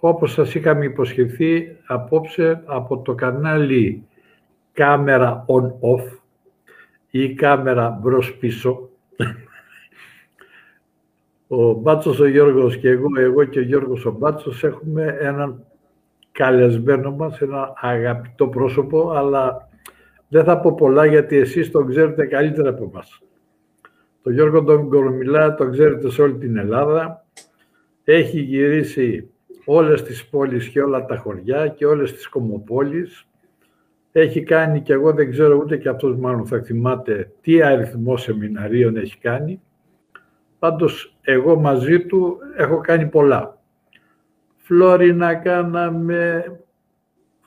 όπως σας είχαμε υποσχεθεί απόψε από το κανάλι κάμερα on-off ή κάμερα μπρος-πίσω. Ο Μπάτσος ο Γιώργος και εγώ, εγώ και ο Γιώργος ο Μπάτσος έχουμε έναν καλεσμένο μας, ένα αγαπητό πρόσωπο, αλλά δεν θα πω πολλά γιατί εσείς τον ξέρετε καλύτερα από εμάς. Το Γιώργο τον Κορομιλά τον ξέρετε σε όλη την Ελλάδα. Έχει γυρίσει όλες τις πόλεις και όλα τα χωριά και όλες τις κομοπόλεις. Έχει κάνει και εγώ δεν ξέρω ούτε και αυτός μάλλον θα θυμάται τι αριθμό σεμιναρίων έχει κάνει. Πάντως εγώ μαζί του έχω κάνει πολλά. Φλόρινα κάναμε,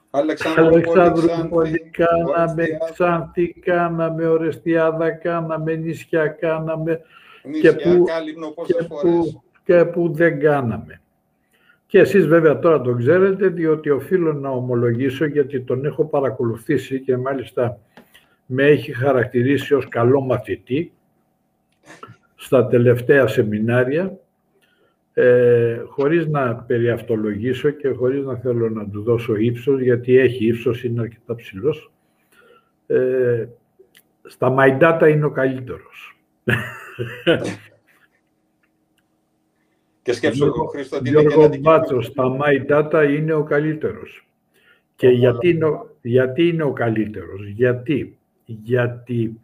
Αλεξάνδρου Πόλη κάναμε, Ξάνθη κάναμε, Ορεστιάδα κάναμε, νησιά κάναμε νησιά, και, που, και, που, και που δεν κάναμε. Και εσείς βέβαια τώρα τον ξέρετε, διότι οφείλω να ομολογήσω, γιατί τον έχω παρακολουθήσει και μάλιστα με έχει χαρακτηρίσει ως καλό μαθητή στα τελευταία σεμινάρια, ε, χωρίς να περιαυτολογήσω και χωρίς να θέλω να του δώσω ύψος, γιατί έχει ύψος, είναι αρκετά ψηλός. Ε, στα Μαϊντάτα είναι ο καλύτερος. Και σκέψω εγώ, Χρήστο, ότι είναι Γιώργο Μπάτσος, στα My Data είναι ο καλύτερος. Και γιατί είναι, ο, γιατί είναι ο καλύτερος. Γιατί, γιατί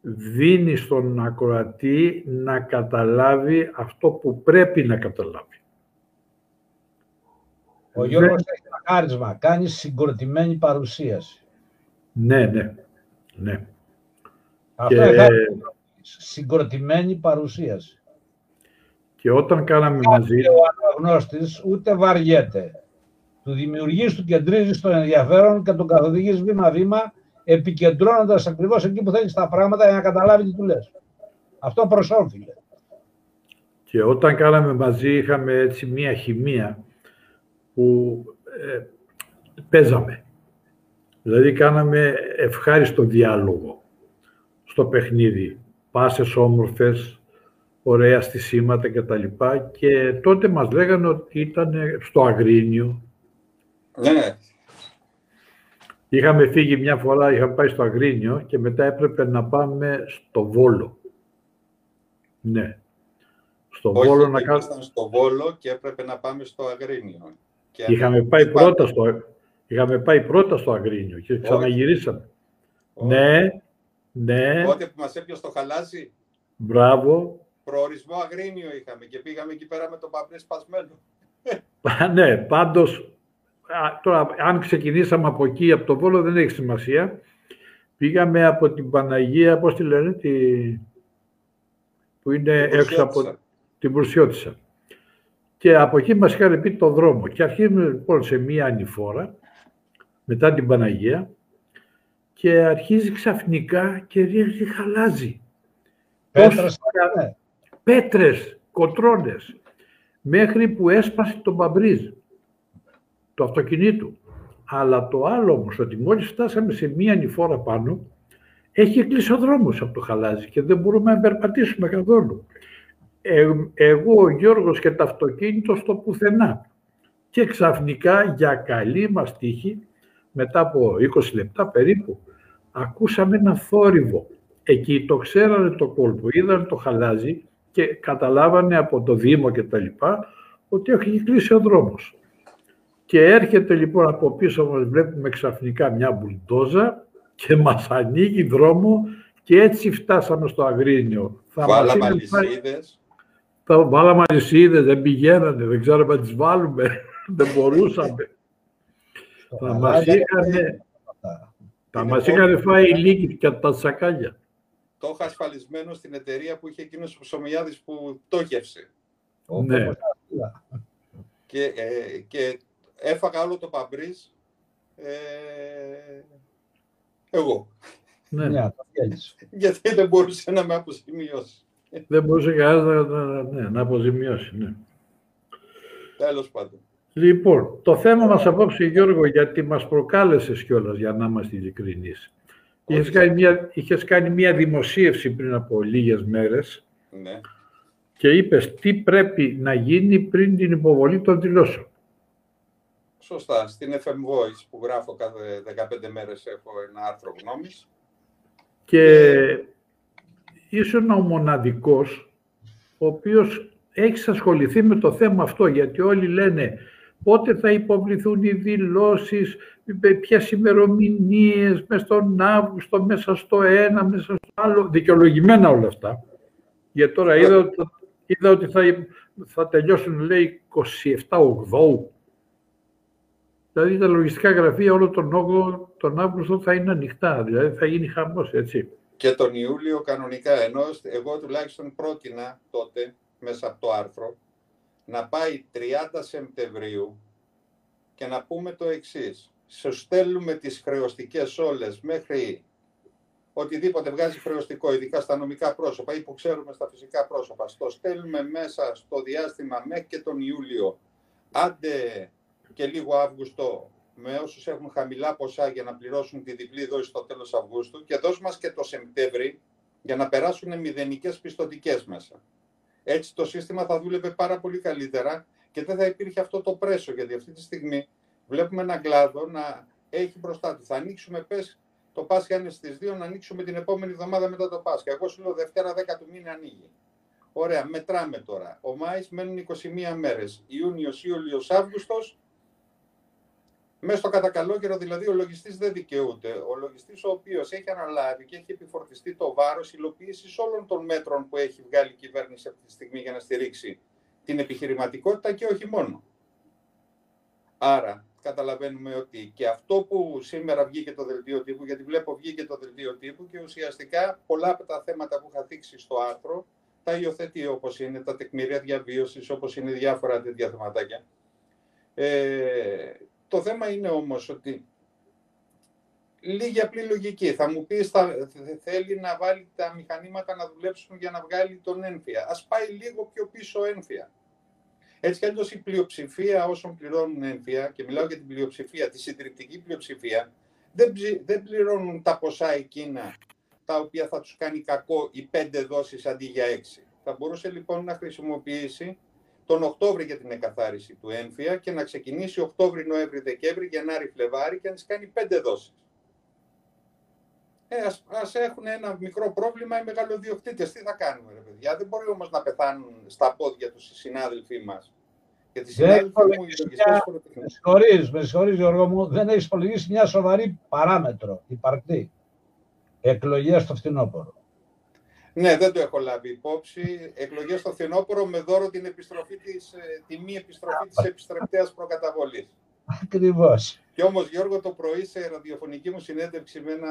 δίνει στον ακροατή να καταλάβει αυτό που πρέπει να καταλάβει. Ο Γιώργος Δεν... έχει ένα χάρισμα, κάνει συγκροτημένη παρουσίαση. Ναι, ναι, ναι. Αυτό και... είναι συγκροτημένη παρουσίαση. Και όταν κάναμε μαζί... Ο αναγνώστης ούτε βαριέται. Του δημιουργείς, του κεντρίζεις τον ενδιαφέρον και τον καθοδηγείς βήμα-βήμα, επικεντρώνοντας ακριβώς εκεί που θέλεις τα πράγματα για να καταλάβει τι του λες. Αυτό προσώφιλε. Και όταν κάναμε μαζί είχαμε έτσι μία χημεία που ε, παίζαμε. Δηλαδή κάναμε ευχάριστο διάλογο στο παιχνίδι. Πάσες όμορφες, ωραία στισίματα και τα λοιπά και τότε μας λέγανε ότι ήταν στο Αγρίνιο. Ναι. Είχαμε φύγει μια φορά, είχαμε πάει στο Αγρίνιο και μετά έπρεπε να πάμε στο Βόλο. Ναι. Στο Όχι, Βόλο να κάνουμε... στο Βόλο και έπρεπε να πάμε στο Αγρίνιο. Και είχαμε, πάει πρώτα στο... είχαμε πάει πρώτα στο Αγρίνιο και ξαναγυρίσαμε. Ναι, ναι. Τότε που μας έπιασε το χαλάζι. Μπράβο προορισμό Αγρίνιο είχαμε και πήγαμε εκεί πέρα με τον παπνί σπασμένο. ναι, πάντως, τώρα αν ξεκινήσαμε από εκεί, από το Βόλο δεν έχει σημασία. Πήγαμε από την Παναγία, πώς τη λένε, τη... που είναι έξω από την Προυσιώτησα. Και από εκεί μας είχαν πει το δρόμο. Και αρχίζουμε λοιπόν σε μία ανηφόρα, μετά την Παναγία, και αρχίζει ξαφνικά και ρίχνει χαλάζει. Πέτρας, πέτρες, κοτρώνες, μέχρι που έσπασε το μπαμπρίζ το αυτοκινήτου. Αλλά το άλλο όμως, ότι μόλις φτάσαμε σε μία ανηφόρα πάνω, έχει κλείσει ο δρόμος από το χαλάζι και δεν μπορούμε να περπατήσουμε καθόλου. Ε, εγώ, ο Γιώργος και το αυτοκίνητο στο πουθενά. Και ξαφνικά, για καλή μας τύχη, μετά από 20 λεπτά περίπου, ακούσαμε ένα θόρυβο. Εκεί το ξέρανε το κόλπο, είδαν το χαλάζι και καταλάβανε από το Δήμο και τα λοιπά ότι έχει κλείσει ο δρόμος. Και έρχεται λοιπόν από πίσω μας βλέπουμε ξαφνικά μια μπουλντόζα και μας ανοίγει δρόμο και έτσι φτάσαμε στο Αγρίνιο. Βάλαμε αλυσίδες. Θα βάλαμε αλυσίδες, δεν πηγαίνανε, δεν ξέρω αν τις βάλουμε, δεν μπορούσαμε. Θα μας είχαν, θα μας είχαν φάει λίγοι και τα σακάλια το είχα ασφαλισμένο στην εταιρεία που είχε εκείνος ο Ψωμιάδης που τόχευσε. Ναι. Και, ε, και έφαγα όλο το παμπρίζ ε, εγώ. Ναι. ναι Γιατί δεν μπορούσε να με αποζημιώσει. Δεν μπορούσε κανένας να, ναι, να αποζημιώσει, ναι. Τέλος πάντων. Λοιπόν, το θέμα μας απόψε, Γιώργο, γιατί μας προκάλεσες κιόλας, για να είμαστε ειλικρινείς. Είχες κάνει, μια, είχες κάνει μια δημοσίευση πριν από λίγες μέρες ναι. και είπες τι πρέπει να γίνει πριν την υποβολή των δηλώσεων. Σωστά. Στην FM Voice που γράφω κάθε 15 μέρες έχω ένα άρθρο γνώμης. Και ήσουν ο μοναδικός ο οποίος έχεις ασχοληθεί με το θέμα αυτό, γιατί όλοι λένε πότε θα υποβληθούν οι δηλώσεις, ποιες ημερομηνίες μέσα στον Αύγουστο, μέσα στο ένα, μέσα στο άλλο. Δικαιολογημένα όλα αυτά. Γιατί τώρα είδα, ότι, είδα ότι θα, θα τελειώσουν, λέει, 27 Οκτώου. Δηλαδή τα λογιστικά γραφεία όλο τον, όγκο, τον Αύγουστο θα είναι ανοιχτά, δηλαδή θα γίνει χαμός, έτσι. Και τον Ιούλιο κανονικά, ενώ εγώ τουλάχιστον πρότεινα τότε, μέσα από το άρθρο, να πάει 30 Σεπτεμβρίου και να πούμε το εξής. Σε στέλνουμε τις χρεωστικές όλες μέχρι οτιδήποτε βγάζει χρεωστικό, ειδικά στα νομικά πρόσωπα ή που ξέρουμε στα φυσικά πρόσωπα. Στο στέλνουμε μέσα στο διάστημα μέχρι και τον Ιούλιο, άντε και λίγο Αύγουστο, με όσους έχουν χαμηλά ποσά για να πληρώσουν τη διπλή δόση στο τέλος Αυγούστου και δώσ' μας και το Σεπτέμβρη για να περάσουν μηδενικές πιστοτικές μέσα. Έτσι το σύστημα θα δούλευε πάρα πολύ καλύτερα και δεν θα υπήρχε αυτό το πρέσο, γιατί αυτή τη στιγμή βλέπουμε έναν κλάδο να έχει μπροστά του. Θα ανοίξουμε, πες, το Πάσχα είναι στις 2, να ανοίξουμε την επόμενη εβδομάδα μετά το Πάσχα. Εγώ σου λέω Δευτέρα 10 του μήνα ανοίγει. Ωραία, μετράμε τώρα. Ο Μάης μένουν 21 μέρες. Ιούνιος, Ιούλιος, Αύγουστος. Μέσα στο κατά καιρό, δηλαδή, ο λογιστής δεν δικαιούται. Ο λογιστής, ο οποίος έχει αναλάβει και έχει επιφορτιστεί το βάρος υλοποίησης όλων των μέτρων που έχει βγάλει η κυβέρνηση αυτή τη στιγμή για να στηρίξει την επιχειρηματικότητα και όχι μόνο. Άρα, καταλαβαίνουμε ότι και αυτό που σήμερα βγήκε το δελτίο τύπου, γιατί βλέπω βγήκε το δελτίο τύπου και ουσιαστικά πολλά από τα θέματα που είχα θίξει στο άρθρο τα υιοθετεί όπως είναι τα τεκμήρια διαβίωσης, όπως είναι διάφορα τέτοια θεματάκια. Ε, το θέμα είναι όμως ότι λίγη απλή λογική. Θα μου πεις, θα, θέλει να βάλει τα μηχανήματα να δουλέψουν για να βγάλει τον ένφια. Ας πάει λίγο πιο πίσω ένφια. Έτσι κι αλλιώς η πλειοψηφία όσων πληρώνουν ένφια, και μιλάω για την πλειοψηφία, τη συντριπτική πλειοψηφία, δεν, δεν πληρώνουν τα ποσά εκείνα τα οποία θα τους κάνει κακό οι πέντε δόσεις αντί για έξι. Θα μπορούσε λοιπόν να χρησιμοποιήσει τον Οκτώβρη για την εκαθάριση του έμφυα και να ξεκινήσει Οκτώβρη, Νοέμβρη, Δεκέμβρη, Γενάρη, Φλεβάρη και να τις κάνει πέντε δόσεις. Ε, ας, ας έχουν ένα μικρό πρόβλημα οι μεγαλοδιοκτήτες. Τι θα κάνουμε, ρε παιδιά; Δεν μπορεί όμως να πεθάνουν στα πόδια τους οι συνάδελφοί μας. Γιατί οι συνάδελφοι μου, οι Με συγχωρείς, με συγχωρείς Γιώργο μου, δεν έχεις υπολογίσει μια σοβαρή παράμετρο, υπαρκτή. Εκλογές στο φθινόπωρο. Ναι, δεν το έχω λάβει υπόψη. Εκλογές στο φθινόπωρο με δώρο την επιστροφή της, ε, τη μη επιστροφή της επιστρεπτέας προκαταβολής. Ακριβώς. Και όμως, Γιώργο, το πρωί σε ραδιοφωνική μου συνέντευξη με ένα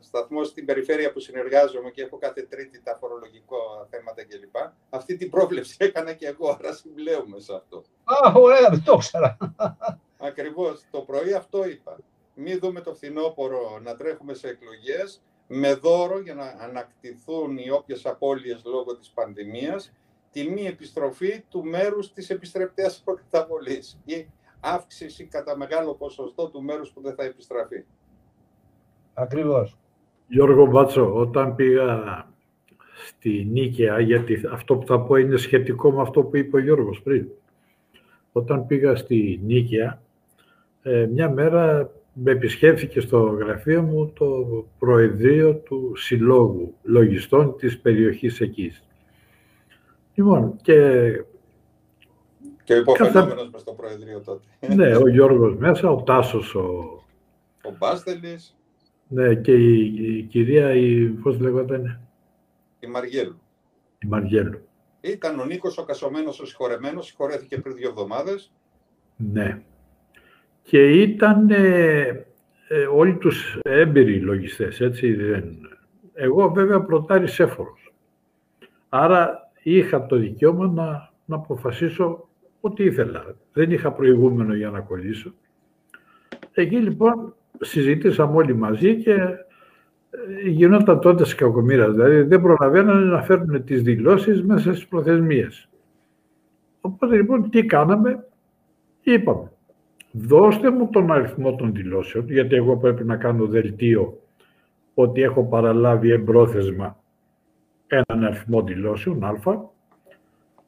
σταθμό στην περιφέρεια που συνεργάζομαι και έχω κάθε τρίτη τα φορολογικό θέματα κλπ. Αυτή την πρόβλεψη έκανα και εγώ, άρα συμπλέουμε σε αυτό. Α, ωραία, δεν το ήξερα. Ακριβώς. Το πρωί αυτό είπα. Μην δούμε το φθινόπωρο να τρέχουμε σε εκλογές, με δώρο για να ανακτηθούν οι όποιες απώλειες λόγω της πανδημίας, τη μη επιστροφή του μέρους της επιστρεπτέας προκαταβολής ή αύξηση κατά μεγάλο ποσοστό του μέρους που δεν θα επιστραφεί. Ακριβώς. Γιώργο Μπάτσο, όταν πήγα στη Νίκαια, γιατί αυτό που θα πω είναι σχετικό με αυτό που είπε ο Γιώργος πριν. Όταν πήγα στη Νίκαια, ε, μια μέρα με επισκέφθηκε στο γραφείο μου το Προεδρείο του Συλλόγου Λογιστών της περιοχής εκεί. Λοιπόν, και... Και ο υποφαινόμενος μες στο Προεδρείο τότε. Ναι, ο Γιώργος μέσα, ο Τάσος, ο... Ο Μπάστελης. Ναι, και η, κυρία, η, πώς λέγονταν; Η Μαργέλου. Η Μαργέλου. Ήταν ο Νίκος ο Κασομένος ο συγχωρεμένος, συγχωρέθηκε πριν δύο εβδομάδες. Ναι και ήταν ε, ε, όλοι τους έμπειροι λογιστές, έτσι δεν. Εγώ βέβαια πρωτάρις έφορος. Άρα είχα το δικαίωμα να, να αποφασίσω ό,τι ήθελα. Δεν είχα προηγούμενο για να κολλήσω. Εκεί λοιπόν συζητήσαμε όλοι μαζί και ε, γινόταν τότε σε κακομήρα. Δηλαδή δεν προλαβαίνανε να φέρουν τις δηλώσεις μέσα στις προθεσμίες. Οπότε λοιπόν τι κάναμε, είπαμε δώστε μου τον αριθμό των δηλώσεων, γιατί εγώ πρέπει να κάνω δελτίο ότι έχω παραλάβει εμπρόθεσμα έναν αριθμό δηλώσεων, α,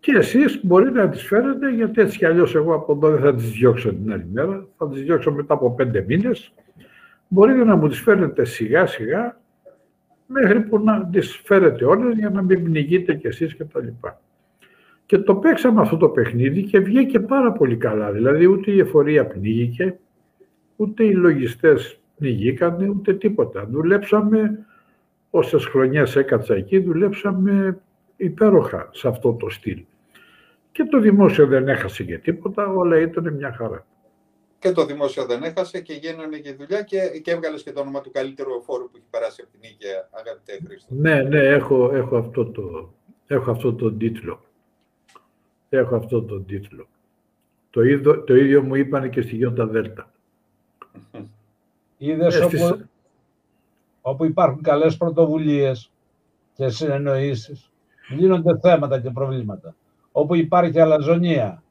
Και εσείς μπορεί να τις φέρετε, γιατί έτσι κι αλλιώς εγώ από εδώ δεν θα τις διώξω την άλλη μέρα, θα τις διώξω μετά από πέντε μήνες. Μπορείτε να μου τις φέρετε σιγά σιγά, μέχρι που να τις φέρετε όλες για να μην πνιγείτε κι εσείς και τα λοιπά. Και το παίξαμε αυτό το παιχνίδι και βγήκε πάρα πολύ καλά. Δηλαδή ούτε η εφορία πνίγηκε, ούτε οι λογιστές πνιγήκαν, ούτε τίποτα. Δουλέψαμε, όσες χρονιές έκατσα εκεί, δουλέψαμε υπέροχα σε αυτό το στυλ. Και το δημόσιο δεν έχασε και τίποτα, όλα ήταν μια χαρά. Και το δημόσιο δεν έχασε και γίνανε και δουλειά και, και έβγαλες και το όνομα του καλύτερου φόρου που έχει περάσει από την Ήγαια, αγαπητέ Χρήστο. Ναι, ναι, έχω, έχω, αυτό το, έχω αυτό το τίτλο. Έχω αυτό το τίτλο. Το ίδιο, το ίδιο μου είπαν και στη Γιώτα Δέλτα. Είδες όπου, όπου υπάρχουν καλές πρωτοβουλίες και συνεννοήσεις, γίνονται θέματα και προβλήματα. Όπου υπάρχει αλαζονία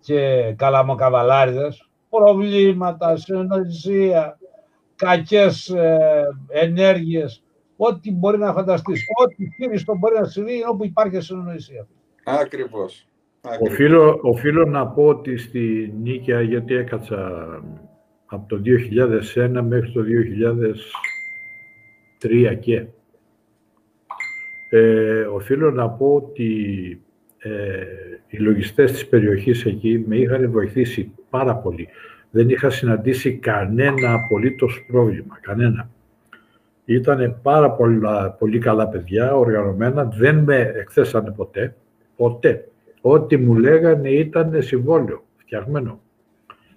και καλαμοκαβαλάριδες, προβλήματα, συνεννοησία, κακές ε, ενέργειες, ό,τι μπορεί να φανταστείς, ό,τι χείριστο μπορεί να συμβεί όπου υπάρχει συνεννοησία. Ακριβώς. Οφείλω, οφείλω να πω ότι στη Νίκαια, γιατί έκατσα από το 2001 μέχρι το 2003 και ε, οφείλω να πω ότι ε, οι λογιστές της περιοχής εκεί με είχαν βοηθήσει πάρα πολύ. Δεν είχα συναντήσει κανένα απολύτως πρόβλημα, κανένα. Ήταν πάρα πολλά, πολύ καλά παιδιά, οργανωμένα, δεν με εκθέσανε ποτέ, ποτέ. Ό,τι μου λέγανε ήταν συμβόλαιο, φτιαγμένο,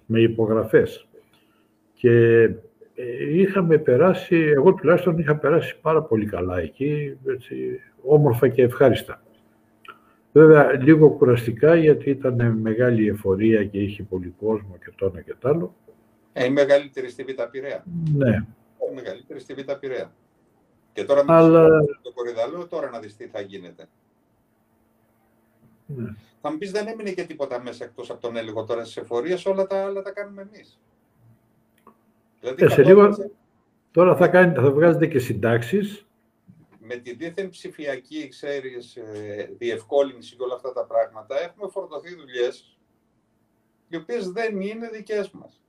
με υπογραφές. Και ε, είχαμε περάσει, εγώ τουλάχιστον είχα περάσει πάρα πολύ καλά εκεί, έτσι, όμορφα και ευχάριστα. Βέβαια, λίγο κουραστικά, γιατί ήταν μεγάλη εφορία και είχε πολύ κόσμο και το ένα και το άλλο. Ε, η μεγαλύτερη στη Β' Πειραιά. Ναι. Η μεγαλύτερη στη Β' Πειραιά. Και τώρα με Αλλά... το κορυδαλό, τώρα να δεις τι θα γίνεται. Ναι. Θα μου πεις δεν έμεινε και τίποτα μέσα εκτός από τον έλεγχο τώρα στι εφορίε, όλα τα άλλα τα κάνουμε εμείς. Δηλαδή, ε, σε λίγο, τώρα θα, κάνει, θα βγάζετε και συντάξεις. Με τη δίθεν ψηφιακή, ξέρεις, ε, διευκόλυνση και όλα αυτά τα πράγματα, έχουμε φορτωθεί δουλειές οι οποίες δεν είναι δικές μας.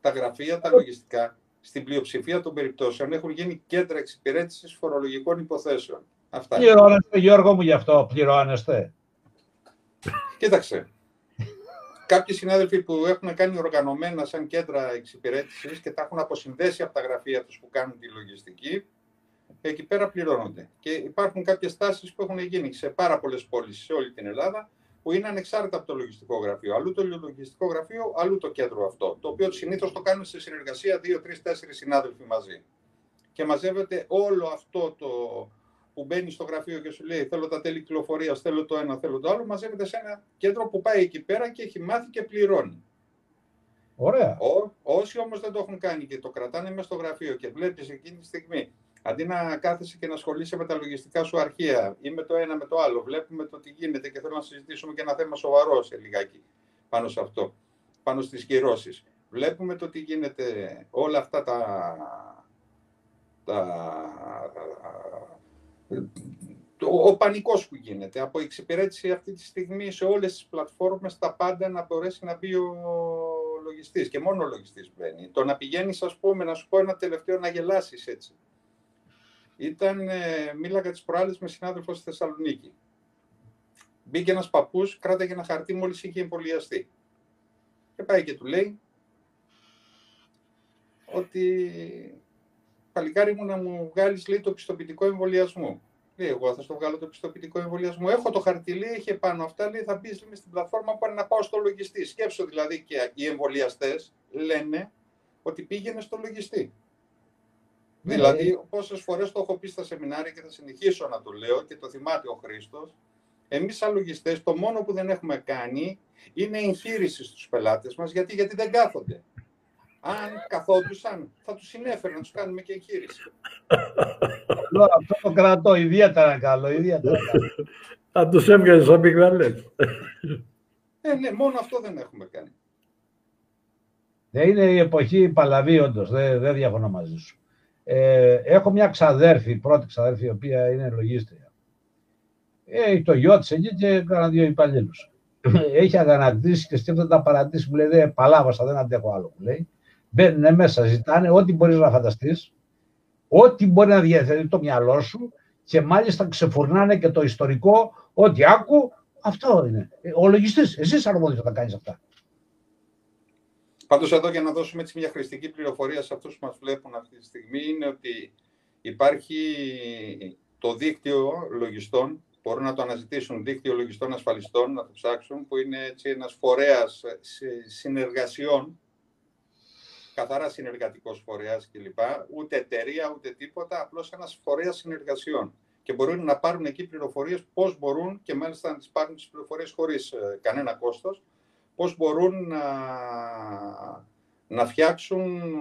Τα γραφεία, τα λογιστικά, στην πλειοψηφία των περιπτώσεων έχουν γίνει κέντρα εξυπηρέτησης φορολογικών υποθέσεων. Αυτά. Πληρώνεστε, Γιώργο μου, γι' αυτό πληρώνεστε. Κοίταξε. Κάποιοι συνάδελφοι που έχουν κάνει οργανωμένα σαν κέντρα εξυπηρέτησης και τα έχουν αποσυνδέσει από τα γραφεία τους που κάνουν τη λογιστική, εκεί πέρα πληρώνονται. Και υπάρχουν κάποιες τάσει που έχουν γίνει σε πάρα πολλές πόλεις σε όλη την Ελλάδα, που είναι ανεξάρτητα από το λογιστικό γραφείο. Αλλού το λογιστικό γραφείο, αλλού το κέντρο αυτό. Το οποίο συνήθως το κάνουν σε συνεργασία δύο, τρεις, τέσσερις συνάδελφοι μαζί. Και μαζεύεται όλο αυτό το, που μπαίνει στο γραφείο και σου λέει θέλω τα τέλη κυκλοφορίας, θέλω το ένα, θέλω το άλλο, μαζεύεται σε ένα κέντρο που πάει εκεί πέρα και έχει μάθει και πληρώνει. Ωραία. Ό, όσοι όμως δεν το έχουν κάνει και το κρατάνε μέσα στο γραφείο και βλέπεις εκείνη τη στιγμή, αντί να κάθεσαι και να ασχολείσαι με τα λογιστικά σου αρχεία ή με το ένα με το άλλο, βλέπουμε το τι γίνεται και θέλω να συζητήσουμε και ένα θέμα σοβαρό σε λιγάκι πάνω σε αυτό, πάνω στις κυρώσεις. Βλέπουμε το τι γίνεται όλα αυτά τα, τα ο πανικός που γίνεται από εξυπηρέτηση αυτή τη στιγμή σε όλες τις πλατφόρμες τα πάντα να μπορέσει να μπει ο λογιστής και μόνο ο λογιστής μπαίνει. Το να πηγαίνεις ας πούμε να σου πω ένα τελευταίο να γελάσεις έτσι. Ήταν, ε, μίλαγα τις προάλλες με συνάδελφο στη Θεσσαλονίκη. Μπήκε ένας παππούς, κράταγε ένα χαρτί μόλις είχε εμβολιαστεί. Και πάει και του λέει ότι παλικάρι μου να μου βγάλεις το πιστοποιητικό εμβολιασμό. Λέει, εγώ θα στο βγάλω το πιστοποιητικό εμβολιασμό. Έχω το χαρτί, λέει, έχει πάνω αυτά, λέει, θα μπεις στην πλατφόρμα που να πάω στο λογιστή. Σκέψω δηλαδή και οι εμβολιαστές λένε ότι πήγαινε στο λογιστή. Ναι. Δηλαδή, πόσες φορές το έχω πει στα σεμινάρια και θα συνεχίσω να το λέω και το θυμάται ο Χρήστος, εμείς σαν λογιστές το μόνο που δεν έχουμε κάνει είναι εγχείρηση στους πελάτες μας γιατί, γιατί δεν κάθονται αν καθόντουσαν, θα τους συνέφερε να τους κάνουμε και εγχείρηση. Αυτό το κρατώ, ιδιαίτερα καλό, ιδιαίτερα καλό. Θα τους έβγαζε σαν μυγδαλές. Ε, ναι, μόνο αυτό δεν έχουμε κάνει. Δεν είναι η εποχή παλαβή, όντως. Δεν, δεν διαφωνώ μαζί σου. Ε, έχω μια ξαδέρφη, πρώτη ξαδέρφη, η οποία είναι λογίστρια. Έχει το γιο της εκεί και έκανα δύο υπαλλήλους. Έχει αγανακτήσει και σκέφτεται τα παρατήσεις μου λέει: Δεν παλάβασα, δεν αντέχω άλλο. Μου λέει. Μπαίνουν μέσα, ζητάνε ό,τι μπορείς να φανταστείς, ό,τι μπορεί να διαθέτει το μυαλό σου και μάλιστα ξεφουρνάνε και το ιστορικό, ό,τι άκου, αυτό είναι. Ε, ο λογιστής, εσύ αρμόδιος θα τα κάνεις αυτά. Πάντως εδώ για να δώσουμε έτσι μια χρηστική πληροφορία σε αυτούς που μας βλέπουν αυτή τη στιγμή είναι ότι υπάρχει το δίκτυο λογιστών, μπορούν να το αναζητήσουν, δίκτυο λογιστών ασφαλιστών, να το ψάξουν, που είναι έτσι ένας φορέας συνεργασιών, καθαρά συνεργατικός φορέας κλπ. Ούτε εταιρεία, ούτε τίποτα, απλώς ένας φορέας συνεργασιών. Και μπορούν να πάρουν εκεί πληροφορίες πώς μπορούν και μάλιστα να τις πάρουν τις πληροφορίες χωρίς ε, κανένα κόστος, πώς μπορούν να, να φτιάξουν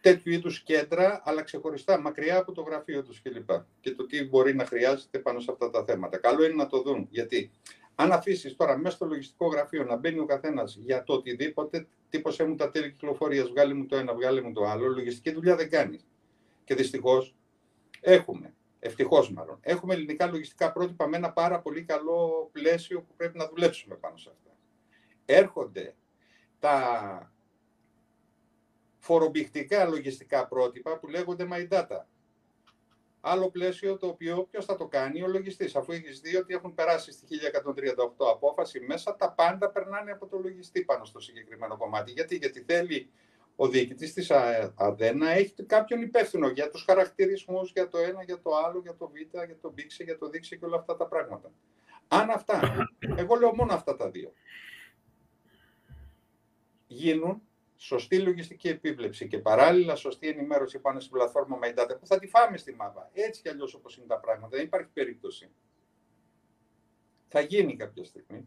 τέτοιου είδους κέντρα, αλλά ξεχωριστά, μακριά από το γραφείο τους κλπ. Και το τι μπορεί να χρειάζεται πάνω σε αυτά τα θέματα. Καλό είναι να το δουν, γιατί αν αφήσεις τώρα μέσα στο λογιστικό γραφείο να μπαίνει ο καθένας για το οτιδήποτε, τύπωσε μου τα τέλη κυκλοφορίας, βγάλει μου το ένα, βγάλει μου το άλλο, λογιστική δουλειά δεν κάνεις. Και δυστυχώς έχουμε, ευτυχώς μάλλον, έχουμε ελληνικά λογιστικά πρότυπα με ένα πάρα πολύ καλό πλαίσιο που πρέπει να δουλέψουμε πάνω σε αυτά έρχονται τα φορομπηχτικά λογιστικά πρότυπα που λέγονται My Data. Άλλο πλαίσιο το οποίο ποιος θα το κάνει, ο λογιστής. Αφού έχεις δει ότι έχουν περάσει στη 1138 απόφαση μέσα, τα πάντα περνάνε από το λογιστή πάνω στο συγκεκριμένο κομμάτι. Γιατί, Γιατί θέλει ο διοικητής της ΑΔΕ να έχει κάποιον υπεύθυνο για τους χαρακτηρισμούς, για το ένα, για το άλλο, για το Β, για το Β, για το Δ και όλα αυτά τα πράγματα. Αν αυτά, εγώ λέω μόνο αυτά τα δύο γίνουν σωστή λογιστική επίβλεψη και παράλληλα σωστή ενημέρωση πάνω στην πλατφόρμα MyData που θα τη φάμε στη ΜΑΒΑ. Έτσι κι αλλιώς όπως είναι τα πράγματα, δεν υπάρχει περίπτωση. Θα γίνει κάποια στιγμή.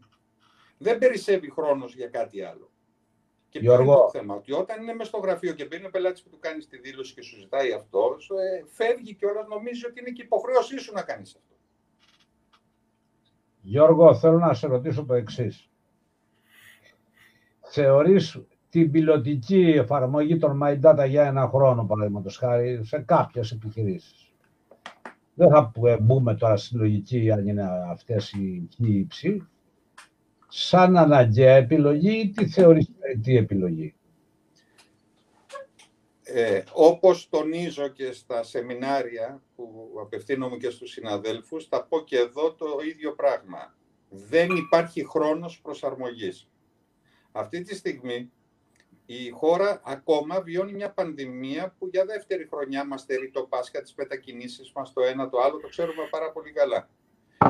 Δεν περισσεύει χρόνος για κάτι άλλο. Και ποιο είναι το θέμα, ότι όταν είναι μέσα στο γραφείο και μπαίνει ο πελάτης που του κάνει τη δήλωση και σου ζητάει αυτό, ε, φεύγει και όλα νομίζει ότι είναι και υποχρέωσή σου να κάνεις αυτό. Γιώργο, θέλω να σε ρωτήσω το εξής θεωρείς την πιλωτική εφαρμογή των My Data για ένα χρόνο, παραδείγματος χάρη, σε κάποιες επιχειρήσεις. Δεν θα μπούμε τώρα στη λογική αν είναι αυτές οι χύψη. Σαν αναγκαία επιλογή, τι θεωρείς τι επιλογή. Ε, όπως τονίζω και στα σεμινάρια που απευθύνομαι και στους συναδέλφους, θα πω και εδώ το ίδιο πράγμα. Δεν υπάρχει χρόνος προσαρμογής. Αυτή τη στιγμή η χώρα ακόμα βιώνει μια πανδημία που για δεύτερη χρονιά μας στερεί το Πάσχα, τις μετακινήσεις μας, το ένα το άλλο, το ξέρουμε πάρα πολύ καλά.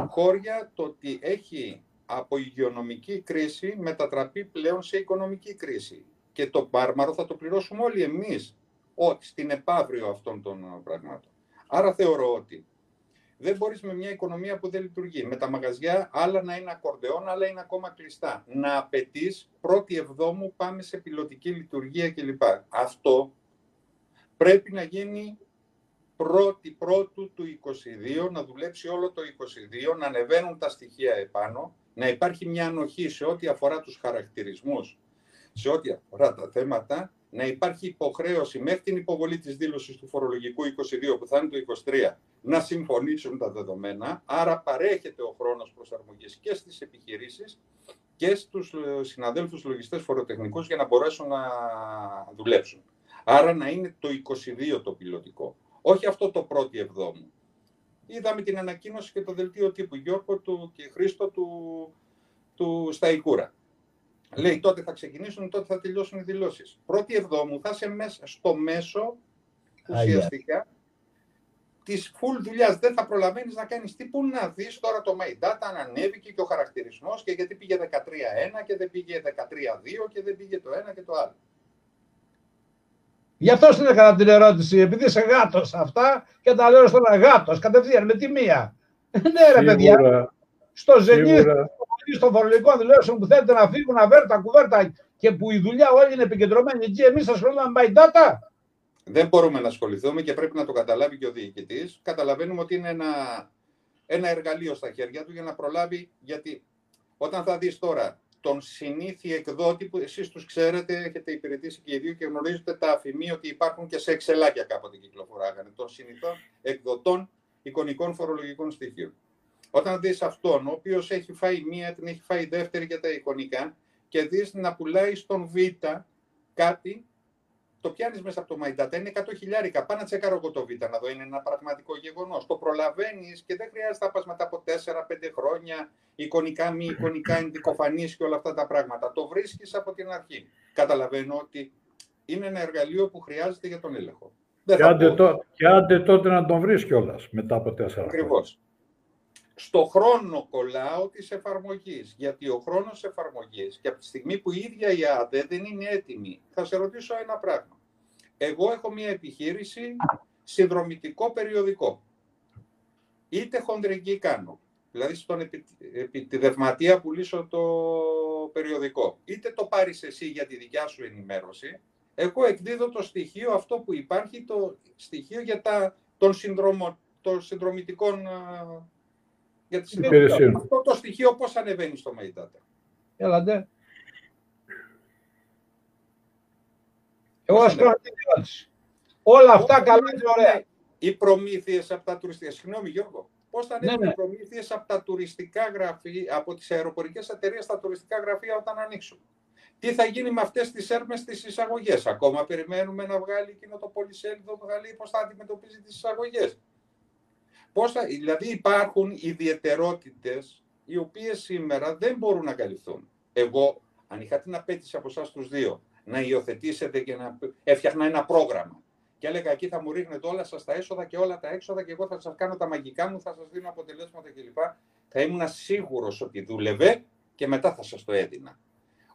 Χώρια το ότι έχει από υγειονομική κρίση μετατραπεί πλέον σε οικονομική κρίση. Και το πάρμαρο θα το πληρώσουμε όλοι εμείς στην επαύριο αυτών των πραγμάτων. Άρα θεωρώ ότι δεν μπορείς με μια οικονομία που δεν λειτουργεί. Με τα μαγαζιά, άλλα να είναι ακορδεόν, άλλα είναι ακόμα κλειστά. Να απαιτείς πρώτη εβδόμου πάμε σε πιλωτική λειτουργία κλπ. Αυτό πρέπει να γίνει πρώτη πρώτου του 22, να δουλέψει όλο το 22, να ανεβαίνουν τα στοιχεία επάνω, να υπάρχει μια ανοχή σε ό,τι αφορά τους χαρακτηρισμούς, σε ό,τι αφορά τα θέματα, να υπάρχει υποχρέωση μέχρι την υποβολή της δήλωσης του φορολογικού 22 που θα είναι το 23 να συμφωνήσουν τα δεδομένα, άρα παρέχεται ο χρόνος προσαρμογής και στις επιχειρήσεις και στους ε, συναδέλφους λογιστές φοροτεχνικούς για να μπορέσουν να δουλέψουν. Άρα να είναι το 22 το πιλωτικό, όχι αυτό το πρώτη εβδόμου. Είδαμε την ανακοίνωση και το δελτίο τύπου Γιώργο του και Χρήστο του, του Σταϊκούρα. Λέει τότε θα ξεκινήσουν, τότε θα τελειώσουν οι δηλώσεις. Πρώτη εβδόμου θα είσαι μέσα στο μέσο ουσιαστικά της full δουλειάς. Δεν θα προλαβαίνεις να κάνεις τι που να δεις τώρα το My Data αν ανέβηκε και ο χαρακτηρισμός και γιατί πήγε 13-1 και δεν πήγε 13-2 και δεν πήγε το ένα και το άλλο. Γι' αυτό στην έκανα την ερώτηση, επειδή είσαι γάτος αυτά και τα λέω στον γάτο κατευθείαν με τη μία. ναι, ρε παιδιά. Στο ζενή, στο φορολογικό δηλώσεων που θέλετε να φύγουν, να βέρουν τα κουβέρτα και που η δουλειά όλη είναι επικεντρωμένη εκεί, εμείς ασχολούμαστε με My Data δεν μπορούμε να ασχοληθούμε και πρέπει να το καταλάβει και ο διοικητής. Καταλαβαίνουμε ότι είναι ένα, ένα εργαλείο στα χέρια του για να προλάβει. Γιατί όταν θα δεις τώρα τον συνήθι εκδότη που εσείς τους ξέρετε, έχετε υπηρετήσει και οι δύο και γνωρίζετε τα αφημί ότι υπάρχουν και σε εξελάκια κάποτε κυκλοφοράγανε, των συνηθών εκδοτών εικονικών φορολογικών στοιχείων. Όταν δεις αυτόν, ο οποίος έχει φάει μία, την έχει φάει δεύτερη για τα εικονικά και δεις να πουλάει στον Β κάτι, το πιάνεις μέσα από το Μαϊντάτα, είναι 100 χιλιάρικα. Πάω να τσεκάρω εγώ το Β, να δω, είναι ένα πραγματικό γεγονός. Το προλαβαίνεις και δεν χρειάζεται να πας μετά από 4-5 χρόνια εικονικά, μη εικονικά, ενδικοφανή και όλα αυτά τα πράγματα. Το βρίσκεις από την αρχή. Καταλαβαίνω ότι είναι ένα εργαλείο που χρειάζεται για τον έλεγχο. και, άντε το, και άντε τότε να τον βρεις κιόλας μετά από 4 χρόνια. Ακριβώς στο χρόνο κολλάω της εφαρμογής. Γιατί ο χρόνος εφαρμογής και από τη στιγμή που η ίδια η ΑΔΕ δεν είναι έτοιμη, θα σε ρωτήσω ένα πράγμα. Εγώ έχω μια επιχείρηση συνδρομητικό περιοδικό. Είτε χοντρική κάνω, δηλαδή στον επιτιδευματία που λύσω το περιοδικό. Είτε το πάρεις εσύ για τη δικιά σου ενημέρωση, εγώ εκδίδω το στοιχείο αυτό που υπάρχει, το στοιχείο για τα, των, συνδρομο, των συνδρομητικών για τις υπηρεσίες. Αυτό το στοιχείο πώς ανεβαίνει στο Metadata. Έλατε. Εγώ σας κάνω την ερώτηση. Όλα αυτά καλά και ωραία. Οι προμήθειες από τα τουριστικά; Συγγνώμη Γιώργο. Πώς θα ανέβουν ναι, ναι. οι προμήθειες από τα τουριστικά γραφεία, από τις αεροπορικές εταιρείες στα τουριστικά γραφεία όταν ανοίξουν; Τι θα γίνει με αυτές τις έρμες στις εισαγωγές; Ακόμα περιμένουμε να βγάλει εκείνο το πολυσέλιδο που θα λέει πώς θα αντιμετωπίζει τις εισαγωγές. Πώς θα, δηλαδή υπάρχουν ιδιαιτερότητες οι οποίες σήμερα δεν μπορούν να καλυφθούν. Εγώ, αν είχα την απέτηση από εσάς τους δύο, να υιοθετήσετε και να έφτιαχνα ένα πρόγραμμα και έλεγα εκεί θα μου ρίχνετε όλα σας τα έσοδα και όλα τα έξοδα και εγώ θα σας κάνω τα μαγικά μου, θα σας δίνω αποτελέσματα κλπ. Θα ήμουν σίγουρος ότι δούλευε και μετά θα σας το έδινα.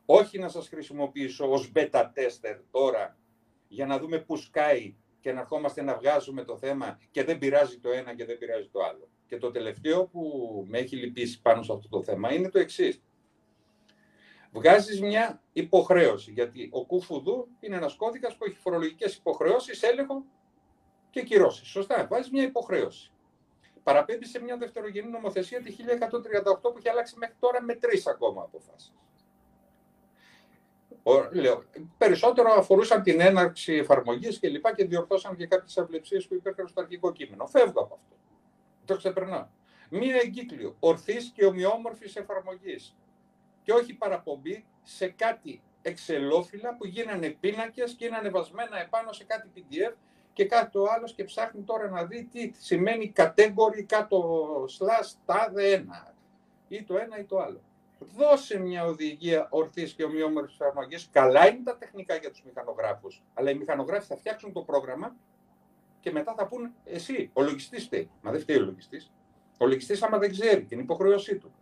Όχι να σας χρησιμοποιήσω ως beta tester τώρα για να δούμε πού σκάει και να ερχόμαστε να βγάζουμε το θέμα και δεν πειράζει το ένα και δεν πειράζει το άλλο. Και το τελευταίο που με έχει λυπήσει πάνω σε αυτό το θέμα είναι το εξής. Βγάζεις μια υποχρέωση, γιατί ο Κουφουδού είναι ένας κώδικας που έχει φορολογικές υποχρεώσεις, έλεγχο και κυρώσεις. Σωστά, βάζεις μια υποχρέωση. Παραπέμπει σε μια δευτερογενή νομοθεσία τη 1138 που έχει αλλάξει μέχρι τώρα με τρεις ακόμα αποφάσεις λέω, περισσότερο αφορούσαν την έναρξη εφαρμογής και λοιπά και διορθώσαν και κάποιες αυλεψίε που υπήρχαν στο αρχικό κείμενο. Φεύγω από αυτό. Το ξεπερνάω. Μία εγκύκλιο ορθής και ομοιόμορφης εφαρμογής. Και όχι παραπομπή σε κάτι εξελόφυλλα που γίνανε πίνακες και είναι ανεβασμένα επάνω σε κάτι PDF και κάτι το άλλος και ψάχνει τώρα να δει τι σημαίνει category κάτω slash τάδε ένα ή το ένα ή το άλλο δώσε μια οδηγία ορθής και ομοιόμορφης εφαρμογής. Καλά είναι τα τεχνικά για τους μηχανογράφους, αλλά οι μηχανογράφοι θα φτιάξουν το πρόγραμμα και μετά θα πούν εσύ, ο λογιστής φταίει. Μα δεν φταίει ο λογιστής. Ο λογιστής, άμα δεν ξέρει την υποχρέωσή του,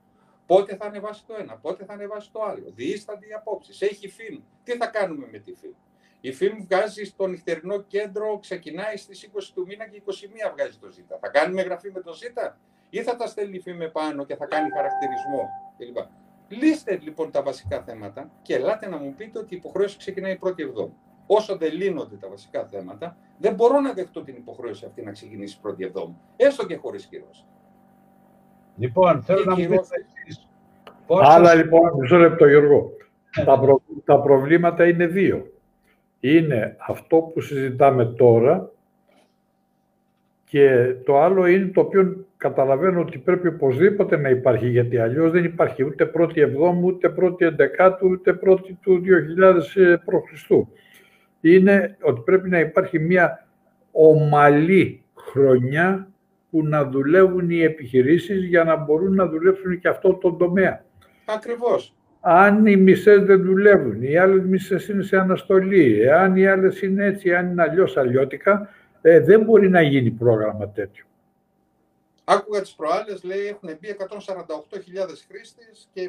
πότε θα ανεβάσει το ένα, πότε θα ανεβάσει το άλλο, διήστανται οι απόψεις, έχει φιλμ. Τι θα κάνουμε με τη φιλμ. Η φιλμ βγάζει στο νυχτερινό κέντρο, ξεκινάει στις 20 του μήνα και 21 βγάζει το ΖΙΤΑ. Θα κάνουμε γραφή με το ΖΙΤΑ ή θα τα στέλνει η φιλμ επάνω και θα κάνει χαρακτηρισμό κλπ. Λύστε λοιπόν τα βασικά θέματα και ελάτε να μου πείτε ότι η υποχρέωση ξεκινάει η πρώτη εβδόμη. Όσο δεν λύνονται τα βασικά θέματα, δεν μπορώ να δεχτώ την υποχρέωση αυτή να ξεκινήσει η πρώτη εβδόμη. Έστω και χωρίς κυρώσεις. Λοιπόν, θέλω να μου πείτε Άλλα λοιπόν, μισό λεπτό Γιώργο. Ναι. τα, τα προβλήματα είναι δύο. Είναι αυτό που συζητάμε τώρα και το άλλο είναι το οποίο καταλαβαίνω ότι πρέπει οπωσδήποτε να υπάρχει, γιατί αλλιώς δεν υπάρχει ούτε πρώτη εβδόμου, ούτε πρώτη εντεκάτου, ούτε πρώτη του 2000 π.Χ. Είναι ότι πρέπει να υπάρχει μια ομαλή χρονιά που να δουλεύουν οι επιχειρήσεις για να μπορούν να δουλεύουν και αυτό το τομέα. Ακριβώς. Αν οι μισές δεν δουλεύουν, οι άλλες μισές είναι σε αναστολή, αν οι άλλες είναι έτσι, αν είναι αλλιώς αλλιώτικα, ε, δεν μπορεί να γίνει πρόγραμμα τέτοιο. Άκουγα τις προάλλες, λέει, έχουν μπει 148.000 χρήστες και